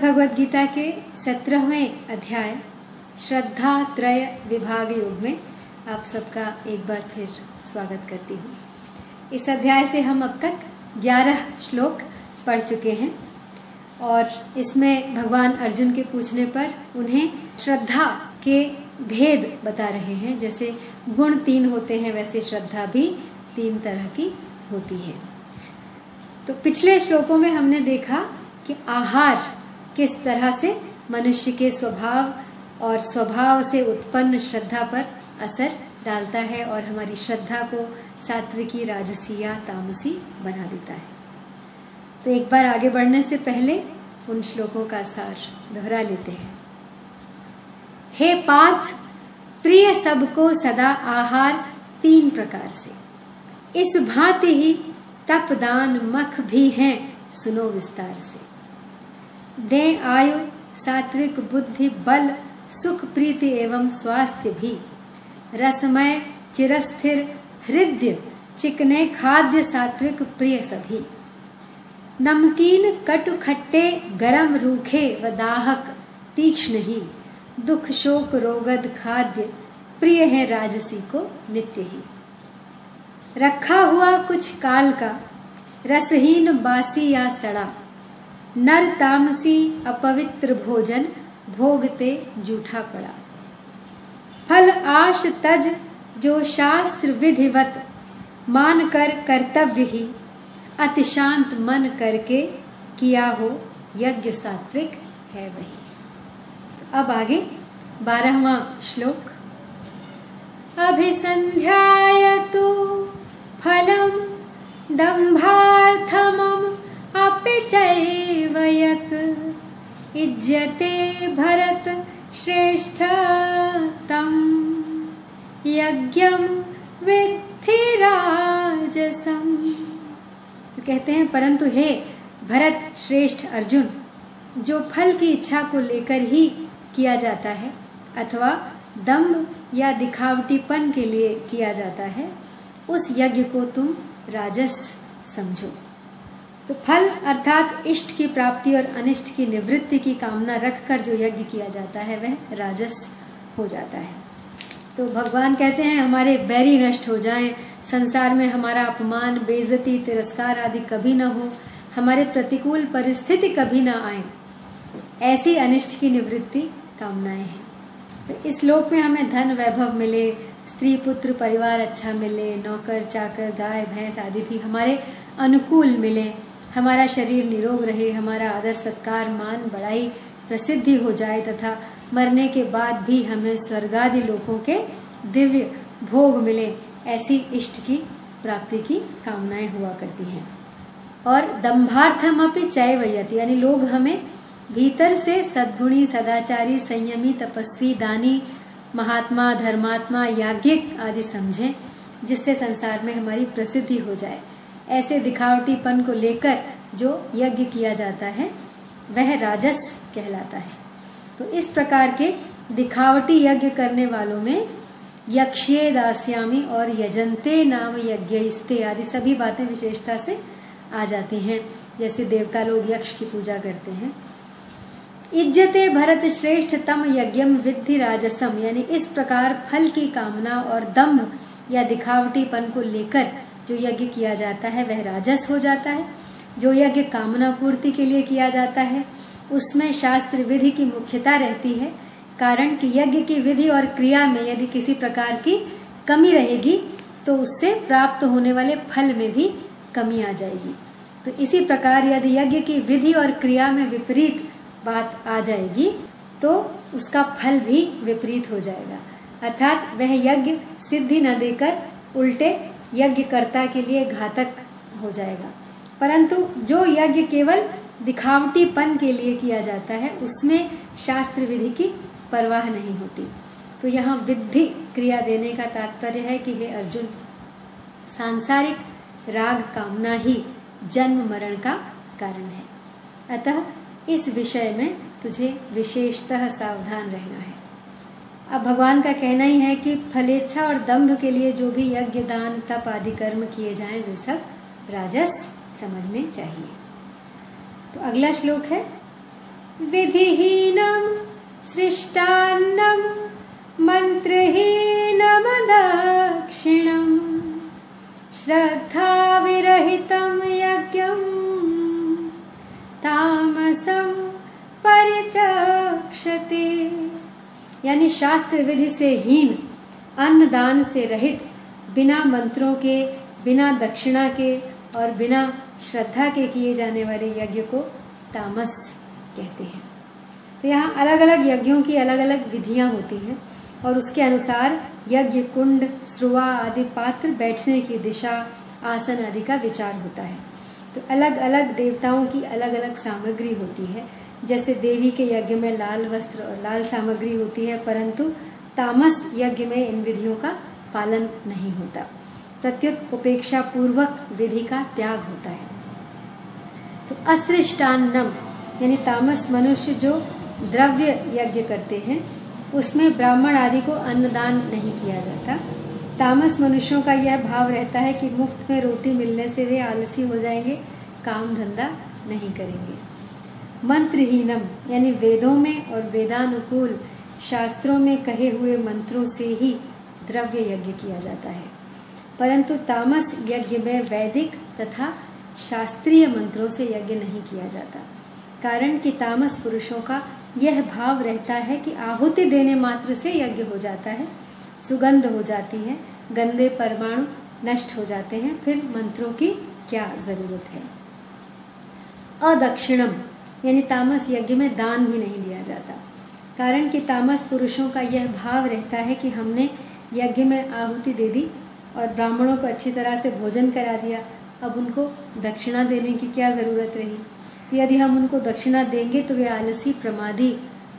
भगवद गीता के सत्रहवें अध्याय, श्रद्धा त्रय विभाग योग में आप सबका एक बार फिर स्वागत करती हूँ। इस अध्याय से हम अब तक 11 श्लोक पढ़ चुके हैं और इसमें भगवान अर्जुन के पूछने पर उन्हें श्रद्धा के भेद बता रहे हैं। जैसे गुण तीन होते हैं, वैसे श्रद्धा भी तीन तरह की होती है। तो पिछले श्लोकों में हमने देखा कि आहार किस तरह से मनुष्य के स्वभाव और स्वभाव से उत्पन्न श्रद्धा पर असर डालता है और हमारी श्रद्धा को सात्विकी राजसी या तामसी बना देता है। तो एक बार आगे बढ़ने से पहले उन श्लोकों का सार दोहरा लेते हैं। हे पार्थ, प्रिय सबको सदा आहार तीन प्रकार से। इस भांति ही तप दान मख भी हैं, सुनो विस्तार से। दे आयु, सात्विक बुद्धि, बल, सुख, प्रीति एवं स्वास्थ्य भी। रसमय, चिरस्थिर, हृदय, चिकने खाद्य, सात्विक, प्रिय सभी। नमकीन कटु खट्टे गरम, रूखे व दाहक, तीक्ष्ण ही। दुख, शोक, रोगद, खाद्य, प्रिय है राजसी को नित्य ही। रखा हुआ कुछ काल का, रसहीन बासी या सड़ा नर तामसी अपवित्र भोजन भोगते जूठा पड़ा। फल आश तज जो शास्त्र विधिवत, मान कर कर्तव्य ही। अति शांत मन करके किया हो यज्ञ सात्विक है वही। तो अब आगे बारहवा श्लोक। अभिसंध्याय तो फलम दंभार्थमम अपि चैव यत् इज्यते भरत श्रेष्ठ तम यज्ञम राजसम तो कहते हैं, परंतु हे भरत श्रेष्ठ अर्जुन, जो फल की इच्छा को लेकर ही किया जाता है, अथवा दम्भ या दिखावटीपन के लिए किया जाता है, उस यज्ञ को तुम राजस समझो। तो फल अर्थात इष्ट की प्राप्ति और अनिष्ट की निवृत्ति की कामना रखकर जो यज्ञ किया जाता है, वह राजस हो जाता है। तो भगवान कहते हैं, हमारे बैरी नष्ट हो जाएँ, संसार में हमारा अपमान बेजती तिरस्कार आदि कभी ना हो, हमारे प्रतिकूल परिस्थिति कभी ना आए, ऐसी अनिष्ट की निवृत्ति कामनाएँ हैं। तो इस लोक में हमें धन वैभव मिले, स्त्री पुत्र परिवार अच्छा मिले, नौकर, चाकर, गाय, भैंस आदि भी हमारे अनुकूल मिले हमारा शरीर निरोग रहे, हमारा आदर सत्कार, मान बड़ाई प्रसिद्धि हो जाए तथा मरने के बाद भी हमें स्वर्गादि लोगों के दिव्य भोग मिले, ऐसी इष्ट की प्राप्ति की कामनाएँ हुआ करती हैं। और दम्भार्थम अपनी चय वयति यानी लोग हमें भीतर से सद्गुणी, सदाचारी, संयमी, तपस्वी, दानी, महात्मा, धर्मात्मा, याज्ञिक आदि समझें, जिससे संसार में हमारी प्रसिद्धि हो जाए। ऐसे दिखावटीपन को लेकर जो यज्ञ किया जाता है, वह राजस कहलाता है। तो इस प्रकार के दिखावटी यज्ञ करने वालों में यक्षे दास्यामी और यजंते नाम यज्ञ आदि सभी बातें विशेषता से आ जाती हैं। जैसे देवता लोग यक्ष की पूजा करते हैं। इज्जते भरत श्रेष्ठ तम यज्ञम विद्धि राजसम, यानी इस प्रकार फल की कामना और दम्भ या दिखावटीपन को लेकर जो यज्ञ किया जाता है, वह राजस हो जाता है। जो यज्ञ कामना पूर्ति के लिए किया जाता है, उसमें शास्त्र विधि की मुख्यता रहती है, कारण कि यज्ञ की विधि और क्रिया में यदि किसी प्रकार की कमी रहेगी तो उससे प्राप्त होने वाले फल में भी कमी आ जाएगी। तो इसी प्रकार यदि यज्ञ की विधि और क्रिया में विपरीत बात आ जाएगी तो उसका फल भी विपरीत हो जाएगा। अर्थात वह यज्ञ सिद्धि न देकर उल्टे यज्ञकर्ता के लिए घातक हो जाएगा। परंतु जो यज्ञ केवल दिखावटीपन के लिए किया जाता है, उसमें शास्त्र विधि की परवाह नहीं होती। तो यहाँ विधि क्रिया देने का तात्पर्य है कि हे अर्जुन, सांसारिक राग कामना ही जन्म मरण का कारण है। अतः इस विषय में तुझे विशेषतः सावधान रहना है। अब भगवान का कहना ही है कि फलेच्छा और दंभ के लिए जो भी यज्ञ, दान, तप आदि कर्म किए जाएँ, वे सब राजस समझने चाहिए। तो अगला श्लोक है विधिहीनं सृष्टान्नं श्रद्धा श्रद्धाविरहितं यज्ञम्, तामसम परिचक्षते। यानी शास्त्र विधि से हीन अन्न दान से रहित, बिना मंत्रों के, बिना दक्षिणा के और बिना श्रद्धा के किए जाने वाले यज्ञ को तामस कहते हैं। तो यहाँ अलग अलग यज्ञों की अलग अलग विधियाँ होती हैं और उसके अनुसार यज्ञ कुंड श्रुआ आदि पात्र बैठने की दिशा, आसन आदि का विचार होता है। तो अलग अलग देवताओं की अलग अलग सामग्री होती है। जैसे देवी के यज्ञ में लाल वस्त्र और लाल सामग्री होती है, परंतु तामस यज्ञ में इन विधियों का पालन नहीं होता। प्रत्युत उपेक्षा पूर्वक विधि का त्याग होता है। तो अस्त्रिष्टान्नम, यानी तामस मनुष्य जो द्रव्य यज्ञ करते हैं, उसमें ब्राह्मण आदि को अन्नदान नहीं किया जाता। तामस मनुष्यों का यह भाव रहता है कि मुफ़्त में रोटी मिलने से वे आलसी हो जाएँगे, काम धंधा नहीं करेंगे। मंत्रहीनम, यानी वेदों में और वेदानुकूल शास्त्रों में कहे हुए मंत्रों से ही द्रव्य यज्ञ किया जाता है। परंतु तामस यज्ञ में वैदिक तथा शास्त्रीय मंत्रों से यज्ञ नहीं किया जाता। कारण कि तामस पुरुषों का यह भाव रहता है कि आहुति देने मात्र से यज्ञ हो जाता है, सुगंध हो जाती है, गंदे परमाणु नष्ट हो जाते हैं, फिर मंत्रों की क्या ज़रूरत है? अदक्षिणम यानी तामस यज्ञ में दान भी नहीं दिया जाता। कारण कि तामस पुरुषों का यह भाव रहता है कि हमने यज्ञ में आहुति दे दी और ब्राह्मणों को अच्छी तरह से भोजन करा दिया। अब उनको दक्षिणा देने की क्या ज़रूरत रही? तो यदि हम उनको दक्षिणा देंगे तो वे आलसी प्रमादी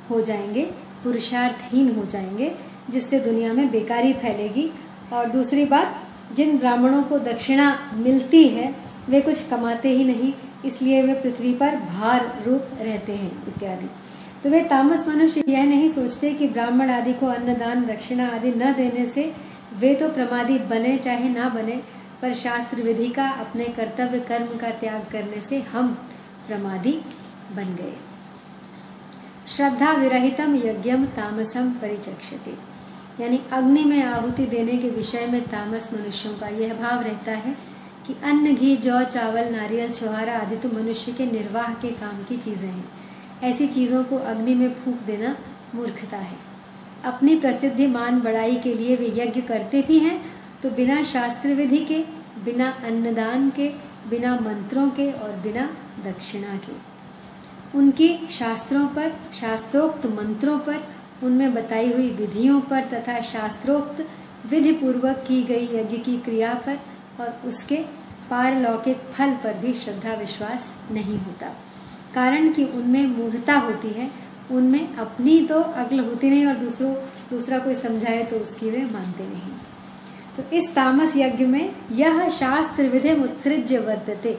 हो जाएँगे, पुरुषार्थहीन हो जाएँगे, जिससे दुनिया में बेकारी फैलेगी। और दूसरी बात, जिन ब्राह्मणों को दक्षिणा मिलती है वे कुछ कमाते ही नहीं, इसलिए वे पृथ्वी पर भार रूप रहते हैं, इत्यादि। तो वे तामस मनुष्य यह नहीं सोचते कि ब्राह्मण आदि को अन्नदान, दक्षिणा आदि न देने से वे तो प्रमादी बने चाहे ना बने, पर शास्त्र विधि का अपने कर्तव्य, कर्म का त्याग करने से हम प्रमादी बन गए। श्रद्धा विरहितम यज्ञम तामसम परिचक्षते। यानी अग्नि में आहुति देने के विषय में तामस मनुष्यों का यह भाव रहता है कि अन्न, घी, जौ, चावल, नारियल, छुहारा आदि तो मनुष्य के निर्वाह के काम की चीज़ें हैं। ऐसी चीज़ों को अग्नि में फूक देना मूर्खता है। अपनी प्रसिद्धि मान बढ़ाई के लिए वे यज्ञ करते भी हैं तो बिना शास्त्र विधि के, बिना अन्नदान के, बिना मंत्रों के और बिना दक्षिणा के। उनकी शास्त्रों पर, शास्त्रोक्त मंत्रों पर, उनमें बताई हुई विधियों पर तथा शास्त्रोक्त विधि पूर्वक की गई यज्ञ की क्रिया पर और उसके पारलौकिक फल पर भी श्रद्धा विश्वास नहीं होता। कारण कि उनमें मूढ़ता होती है, उनमें अपनी तो अक्ल होती नहीं और दूसरों, दूसरा कोई समझाए तो उसकी वे मानते नहीं। तो इस तामस यज्ञ में यह शास्त्र विधि उत्सृज्य वर्तते।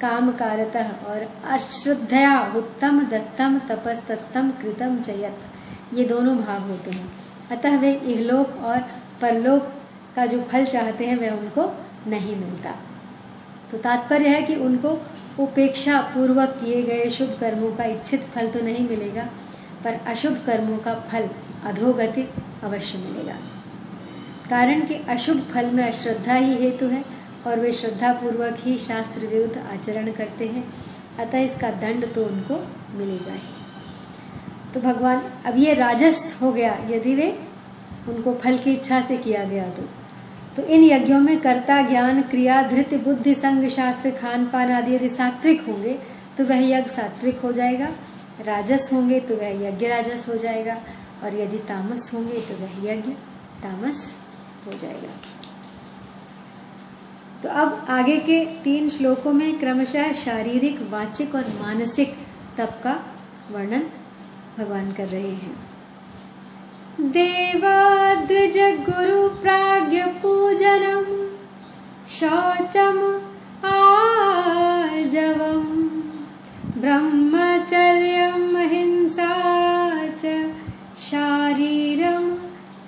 काम कारतः और अश्रद्धया उत्तम दत्तम तपस्तत्तम कृतम जयत ये दोनों भाव होते हैं। अतः वे इहलोक और परलोक का जो फल चाहते हैं, वह उनको नहीं मिलता। तो तात्पर्य है कि उनको उपेक्षा पूर्वक किए गए शुभ कर्मों का इच्छित फल तो नहीं मिलेगा, पर अशुभ कर्मों का फल अधोगति अवश्य मिलेगा। कारण कि अशुभ फल में अश्रद्धा ही हेतु है और वे श्रद्धा पूर्वक ही शास्त्र विरुद्ध आचरण करते हैं, अतः इसका दंड तो उनको मिलेगा ही। तो भगवान, अब ये राजस हो गया, यदि वे उनको फल की इच्छा से किया गया तो। तो इन यज्ञों में कर्ता ज्ञान, क्रिया, धृत, बुद्धि, संग, शास्त्र, खान पान आदि यदि सात्विक होंगे तो वह यज्ञ सात्विक हो जाएगा। राजस होंगे तो वह यज्ञ राजस हो जाएगा। और यदि तामस होंगे तो वह यज्ञ तामस हो जाएगा। तो अब आगे के तीन श्लोकों में क्रमशः शारीरिक, वाचिक और मानसिक तप का वर्णन भगवान कर रहे हैं। देवाद्विज गुरु शौचम आजवम। ब्रह्मचर्य, हिंसा च शारीरम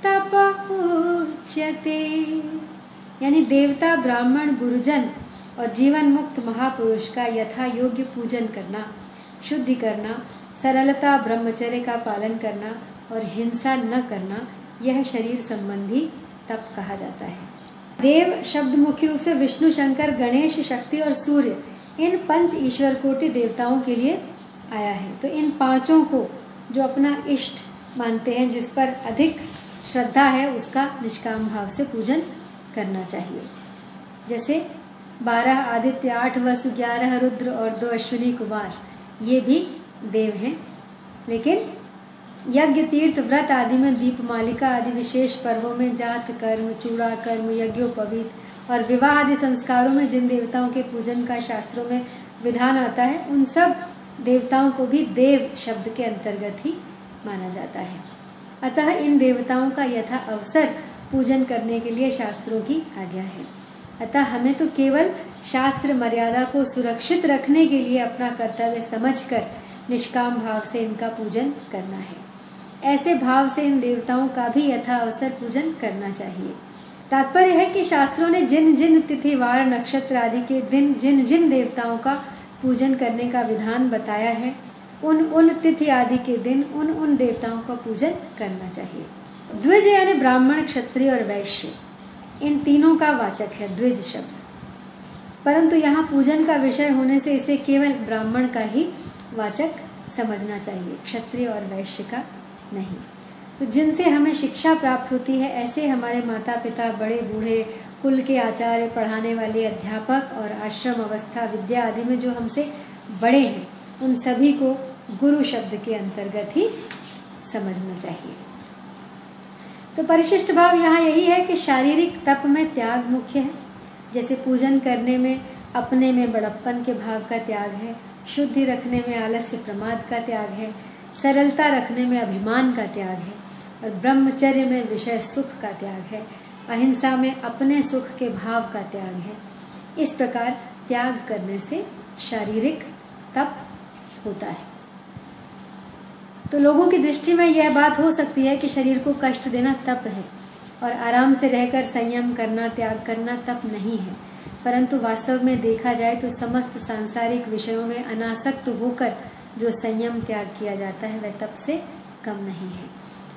तप उच्यते। यानी देवता, ब्राह्मण, गुरुजन और जीवन मुक्त महापुरुष का यथा योग्य पूजन करना, शुद्धि करना, सरलता, ब्रह्मचर्य का पालन करना और हिंसा न करना, यह शरीर संबंधी तप कहा जाता है। देव शब्द मुख्य रूप से विष्णु, शंकर, गणेश, शक्ति और सूर्य, इन पंच ईश्वर कोटि देवताओं के लिए आया है। तो इन पाँचों को जो अपना इष्ट मानते हैं, जिस पर अधिक श्रद्धा है, उसका निष्काम भाव से पूजन करना चाहिए। जैसे बारह आदित्य, आठ वस, ग्यारह रुद्र और दो अश्विनी कुमार, ये भी देव हैं। लेकिन यज्ञ तीर्थ व्रत आदि में दीप मालिका आदि विशेष पर्वों में जात, कर्म, चूड़ा, कर्म यज्ञोपवीत और विवाह आदि संस्कारों में जिन देवताओं के पूजन का शास्त्रों में विधान आता है, उन सब देवताओं को भी देव शब्द के अंतर्गत ही माना जाता है। अतः इन देवताओं का यथा अवसर पूजन करने के लिए शास्त्रों की आज्ञा है। अतः हमें तो केवल शास्त्र मर्यादा को सुरक्षित रखने के लिए अपना कर्तव्य समझकर निष्काम भाव से इनका पूजन करना है। ऐसे भाव से इन देवताओं का भी यथा अवसर पूजन करना चाहिए। तात्पर्य है कि शास्त्रों ने जिन जिन तिथि, वार, नक्षत्र आदि के दिन, जिन जिन देवताओं का पूजन करने का विधान बताया है, उन उन तिथि आदि के दिन उन उन देवताओं का पूजन करना चाहिए। द्विज यानी ब्राह्मण, क्षत्रिय और वैश्य। इन तीनों का वाचक है द्विज शब्द। परंतु यहाँ पूजन का विषय होने से इसे केवल ब्राह्मण का ही वाचक समझना चाहिए, क्षत्रिय और वैश्य का। नहीं। तो जिनसे हमें शिक्षा प्राप्त होती है, ऐसे हमारे माता पिता बड़े बूढ़े कुल के आचार्य, पढ़ाने वाले अध्यापक और आश्रम अवस्था, विद्या आदि में जो हमसे बड़े हैं, उन सभी को गुरु शब्द के अंतर्गत ही समझना चाहिए। तो परिशिष्ट भाव यहाँ यही है कि शारीरिक तप में त्याग मुख्य है। जैसे पूजन करने में, अपने में बड़प्पन के भाव का त्याग है, शुद्धि रखने में आलस्य प्रमाद का त्याग है सरलता रखने में अभिमान का त्याग है और ब्रह्मचर्य में विषय सुख का त्याग है। अहिंसा में अपने सुख के भाव का त्याग है। इस प्रकार त्याग करने से शारीरिक तप होता है। तो लोगों की दृष्टि में यह बात हो सकती है कि शरीर को कष्ट देना तप है और आराम से रहकर संयम करना, त्याग करना तप नहीं है। परंतु वास्तव में देखा जाए तो समस्त सांसारिक विषयों में अनासक्त होकर जो संयम त्याग किया जाता है, वह तप से कम नहीं है।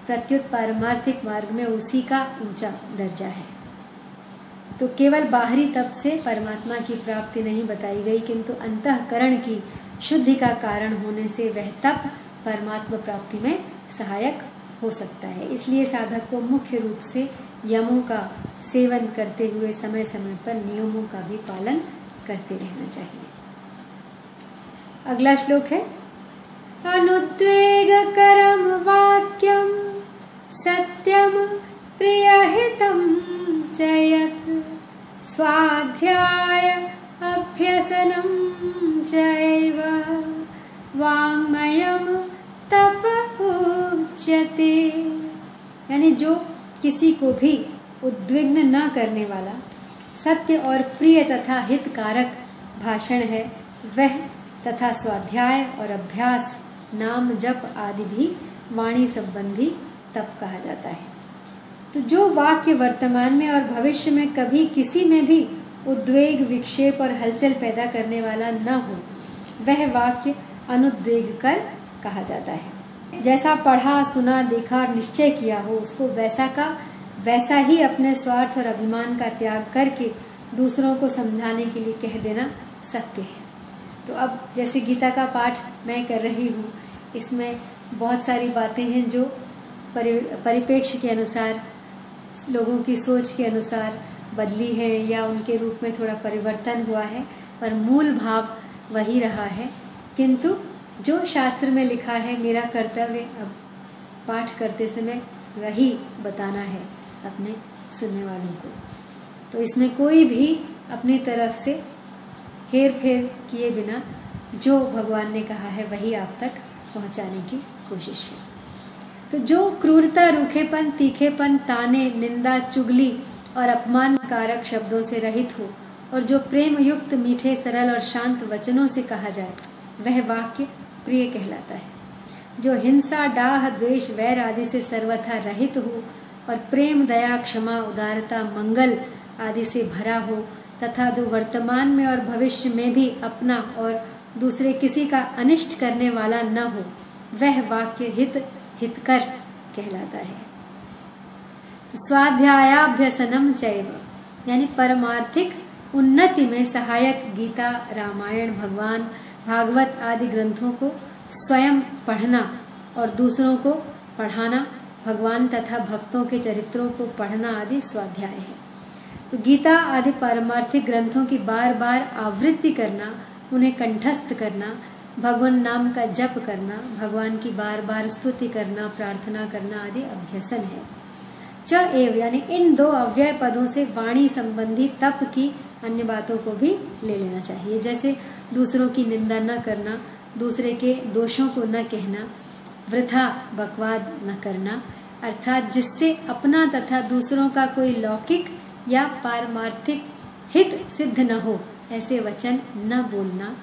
प्रत्युत पारमार्थिक मार्ग में उसी का ऊँचा दर्जा है। तो केवल बाहरी तप से परमात्मा की प्राप्ति नहीं बताई गई, किंतु अंतकरण की शुद्धि का कारण होने से वह तप परमात्मा प्राप्ति में सहायक हो सकता है। इसलिए साधक को मुख्य रूप से यमों का सेवन करते हुए समय समय पर नियमों का भी पालन करते रहना चाहिए। अगला श्लोक है अनुद्वेगकरं वाक्यं सत्यं प्रियहितं च यत् स्वाध्याय अभ्यसनं चैव वाङ्मयं तप उच्यते। यानी जो किसी को भी उद्विग्न न करने वाला सत्य और प्रिय तथा हितकारक भाषण है, वह तथा स्वाध्याय और अभ्यास नाम जप आदि भी वाणी संबंधी तप कहा जाता है। तो जो वाक्य वर्तमान में और भविष्य में कभी किसी में भी उद्वेग, विक्षेप और हलचल पैदा करने वाला न हो, वह वाक्य अनुद्वेग कर कहा जाता है। जैसा पढ़ा, सुना, देखा और निश्चय किया हो, उसको वैसा का, वैसा ही अपने स्वार्थ और अभिमान का त्याग करके दूसरों को समझाने के लिए कह देना सत्य है। तो अब जैसे गीता का पाठ मैं कर रही हूँ, इसमें बहुत सारी बातें हैं जो परिप्रेक्ष्य के अनुसार, लोगों की सोच के अनुसार बदली है या उनके रूप में थोड़ा परिवर्तन हुआ है पर मूल भाव वही रहा है। किंतु जो शास्त्र में लिखा है, मेरा कर्तव्य अब पाठ करते समय वही बताना है अपने सुनने वालों को। तो इसमें कोई भी अपनी तरफ़ से हेर फेर किए बिना जो भगवान ने कहा है, वही आप तक पहुँचाने की कोशिश है। तो जो क्रूरता, रूखेपन, तीखेपन, ताने, निंदा, चुगली और अपमान कारक शब्दों से रहित हो और जो प्रेम युक्त मीठे, सरल और शांत वचनों से कहा जाए, वह वाक्य प्रिय कहलाता है। जो हिंसा, डाह, द्वेष, वैर आदि से सर्वथा रहित हो और प्रेम, दया, क्षमा, उदारता, मंगल आदि से भरा हो तथा जो वर्तमान में और भविष्य में भी अपना और दूसरे किसी का अनिष्ट करने वाला न हो, वह वाक्य हित, हितकर कहलाता है। तो स्वाध्यायाभ्यसनम चैव, यानी परमार्थिक उन्नति में सहायक गीता, रामायण, भगवान, भागवत आदि ग्रंथों को स्वयं पढ़ना और दूसरों को पढ़ाना, भगवान तथा भक्तों के चरित्रों को पढ़ना आदि स्वाध्याय है। तो गीता आदि पारमार्थिक ग्रंथों की बार बार आवृत्ति करना, उन्हें कंठस्थ करना, भगवान नाम का जप करना, भगवान की बार बार स्तुति करना, प्रार्थना करना आदि अभ्यसन है। च एव, यानी इन दो अव्यय पदों से वाणी संबंधी तप की अन्य बातों को भी ले लेना चाहिए। जैसे दूसरों की निंदा न करना, दूसरे के दोषों को न कहना, वृथा बकवाद न करना, अर्थात जिससे अपना तथा दूसरों का कोई लौकिक या पारमार्थिक हित सिद्ध न हो, ऐसे वचन न बोलना।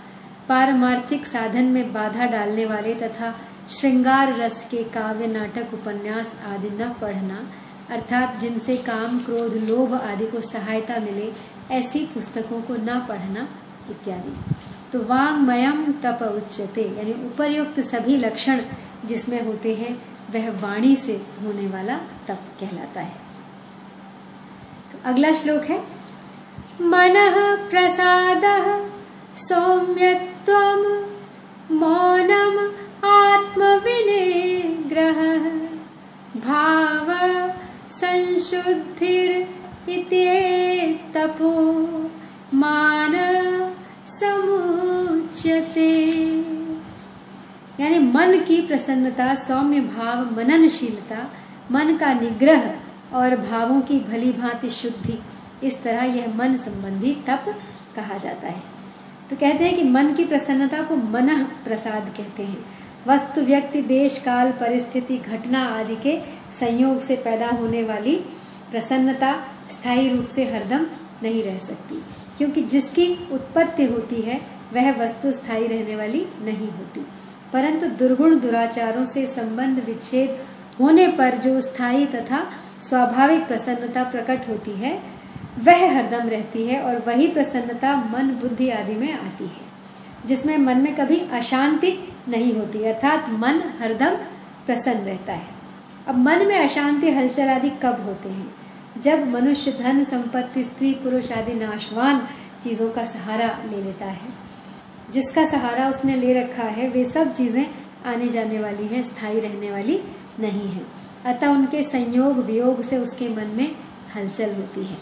पारमार्थिक साधन में बाधा डालने वाले तथा श्रृंगार रस के काव्य, नाटक, उपन्यास आदि न पढ़ना, अर्थात जिनसे काम, क्रोध, लोभ आदि को सहायता मिले, ऐसी पुस्तकों को न पढ़ना इत्यादि। तो वांगमयम तप उच्चते यानी उपरयुक्त सभी लक्षण जिसमें होते हैं, वह वाणी से होने वाला तप कहलाता है। अगला श्लोक है। मन प्रसाद सौम्यत्व मौनम आत्मविनिग्रह भाव संशुद्धिर तपो मान समुच्यते। यानी मन की प्रसन्नता, सौम्य भाव, मननशीलता, मन का निग्रह और भावों की भली भांति शुद्धि, इस तरह यह मन संबंधी तप कहा जाता है। तो कहते हैं कि मन की प्रसन्नता को मन प्रसाद कहते हैं। वस्तु, व्यक्ति, देश, काल, परिस्थिति, घटना आदि के संयोग से पैदा होने वाली प्रसन्नता स्थायी रूप से हरदम नहीं रह सकती, क्योंकि जिसकी उत्पत्ति होती है, वह वस्तु स्थायी रहने वाली नहीं होती। परंतु दुर्गुण दुराचारों से संबंध विच्छेद होने पर जो स्थायी तथा स्वाभाविक प्रसन्नता प्रकट होती है, वह हरदम रहती है और वही प्रसन्नता मन, बुद्धि आदि में आती है, जिसमें मन में कभी अशांति नहीं होती, अर्थात मन हरदम प्रसन्न रहता है। अब मन में अशांति, हलचल आदि कब होते हैं? जब मनुष्य धन, संपत्ति, स्त्री, पुरुष आदि नाशवान चीज़ों का सहारा ले लेता है, जिसका सहारा उसने ले रखा है, वे सब चीज़ें आने जाने वाली हैं, स्थायी रहने वाली नहीं है। अतः उनके संयोग, वियोग से उसके मन में हलचल होती है।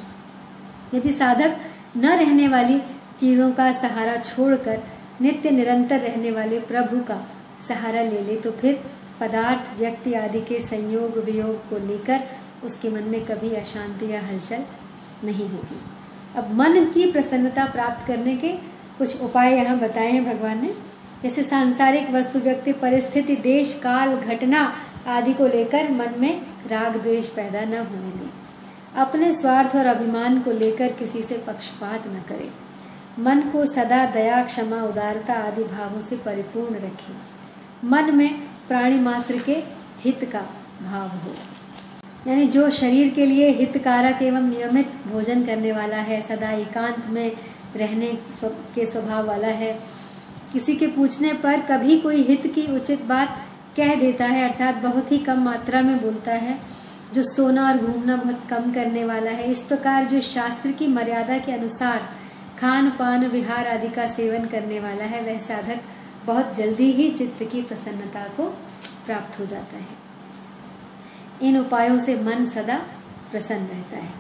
यदि साधक न रहने वाली चीज़ों का सहारा छोड़कर नित्य निरंतर रहने वाले प्रभु का सहारा ले ले तो फिर पदार्थ, व्यक्ति आदि के संयोग, वियोग को लेकर उसके मन में कभी अशांति या हलचल नहीं होगी। अब मन की प्रसन्नता प्राप्त करने के कुछ उपाय यहाँ बताए हैं भगवान ने। जैसे सांसारिक वस्तु, व्यक्ति, परिस्थिति, देश, काल, घटना आदि को लेकर मन में राग द्वेष पैदा न होने दें। अपने स्वार्थ और अभिमान को लेकर किसी से पक्षपात न करें। मन को सदा दया, क्षमा, उदारता आदि भावों से परिपूर्ण रखें। मन में प्राणी मात्र के हित का भाव हो। यानी जो शरीर के लिए हितकारक एवं नियमित भोजन करने वाला है, सदा एकांत में रहने के स्वभाव वाला है, किसी के पूछने पर कभी कोई हित की उचित बात कह देता है, अर्थात बहुत ही कम मात्रा में बोलता है, जो सोना और घूमना बहुत कम करने वाला है। इस प्रकार जो शास्त्र की मर्यादा के अनुसार खान, पान, विहार आदि का सेवन करने वाला है, वह साधक बहुत जल्दी ही चित्त की प्रसन्नता को प्राप्त हो जाता है। इन उपायों से मन सदा प्रसन्न रहता है।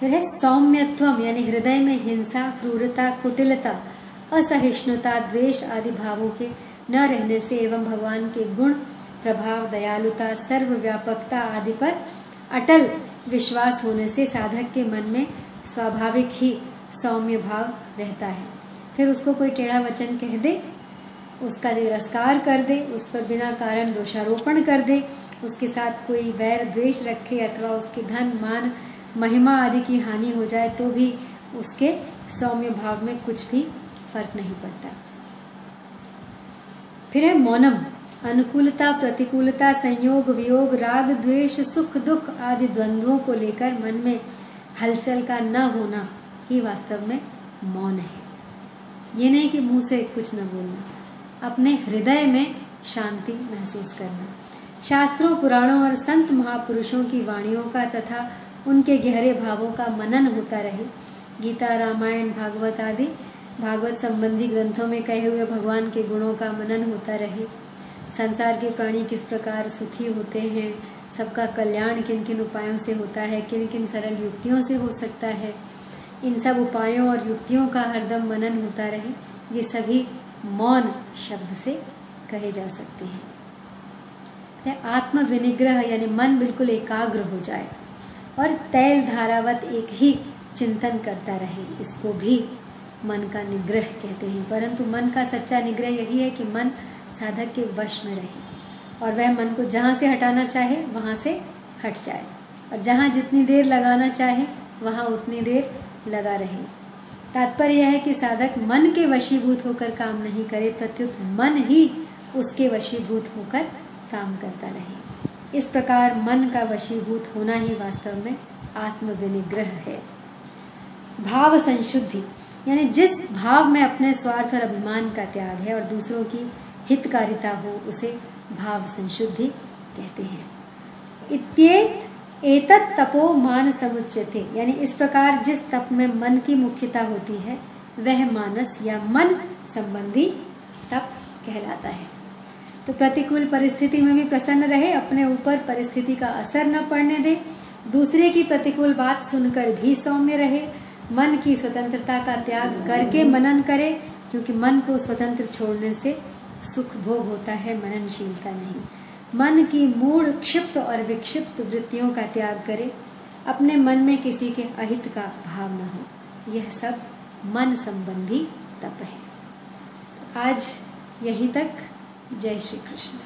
फिर है सौम्यत्वम, यानी हृदय में हिंसा, क्रूरता, कुटिलता, असहिष्णुता, द्वेष आदि भावों के न रहने से एवं भगवान के गुण, प्रभाव, दयालुता, सर्वव्यापकता आदि पर अटल विश्वास होने से साधक के मन में स्वाभाविक ही सौम्य भाव रहता है। फिर उसको कोई टेढ़ा वचन कह दे, उसका तिरस्कार कर दे, उस पर बिना कारण दोषारोपण कर दे, उसके साथ कोई वैर, द्वेष रखे अथवा उसके धन, मान, महिमा आदि की हानि हो जाए तो भी उसके सौम्य भाव में कुछ भी फ़र्क नहीं पड़ता। फिर है मौनम, अनुकूलता, प्रतिकूलता, संयोग, वियोग, राग, द्वेष, सुख, दुख आदि द्वंद्वों को लेकर मन में हलचल का न होना ही वास्तव में मौन है। ये नहीं कि मुँह से कुछ न बोलना, अपने हृदय में शांति महसूस करना। शास्त्रों, पुराणों और संत महापुरुषों की वाणियों का तथा उनके गहरे भावों का मनन होता रहे। गीता, रामायण, भागवत आदि भागवत संबंधी ग्रंथों में कहे हुए भगवान के गुणों का मनन होता रहे। संसार के प्राणी किस प्रकार सुखी होते हैं, सबका कल्याण किन किन उपायों से होता है किन किन सरल युक्तियों से हो सकता है। इन सब उपायों और युक्तियों का हरदम मनन होता रहे, ये सभी मौन शब्द से कहे जा सकते हैं। आत्म विनिग्रह यानी मन बिल्कुल एकाग्र हो जाए और तैल धारावत एक ही चिंतन करता रहे, इसको भी मन का निग्रह कहते हैं। परंतु मन का सच्चा निग्रह यही है कि मन साधक के वश में रहे और वह मन को जहाँ से हटाना चाहे, वहाँ से हट जाए। और जहाँ जितनी देर लगाना चाहे, वहाँ उतनी देर लगा रहे। तात्पर्य यह है कि साधक मन के वशीभूत होकर काम नहीं करे, प्रत्युत मन ही उसके वशीभूत होकर काम करता रहे। इस प्रकार मन का वशीभूत होना ही वास्तव में आत्म विनिग्रह है। भाव संशुद्धि। यानी जिस भाव में अपने स्वार्थ और अभिमान का त्याग है और दूसरों की हितकारिता हो, उसे भाव संशुद्धि कहते हैं। इत्येत, एतत् तपो मान समुच्चते यानी इस प्रकार जिस तप में मन की मुख्यता होती है, वह मानस या मन संबंधी तप कहलाता है। तो प्रतिकूल परिस्थिति में भी प्रसन्न रहे, अपने ऊपर परिस्थिति का असर न पड़ने दे। दूसरे की प्रतिकूल बात सुनकर भी सौम्य रहे मन की स्वतंत्रता का त्याग करके मनन करे, क्योंकि मन को स्वतंत्र छोड़ने से सुख भोग होता है, मननशीलता नहीं। मन की मूल क्षिप्त और विक्षिप्त वृत्तियों का त्याग करे, अपने मन में किसी के अहित का भाव न हो। यह सब मन संबंधी तप है। आज यहीं तक। जय श्री कृष्ण।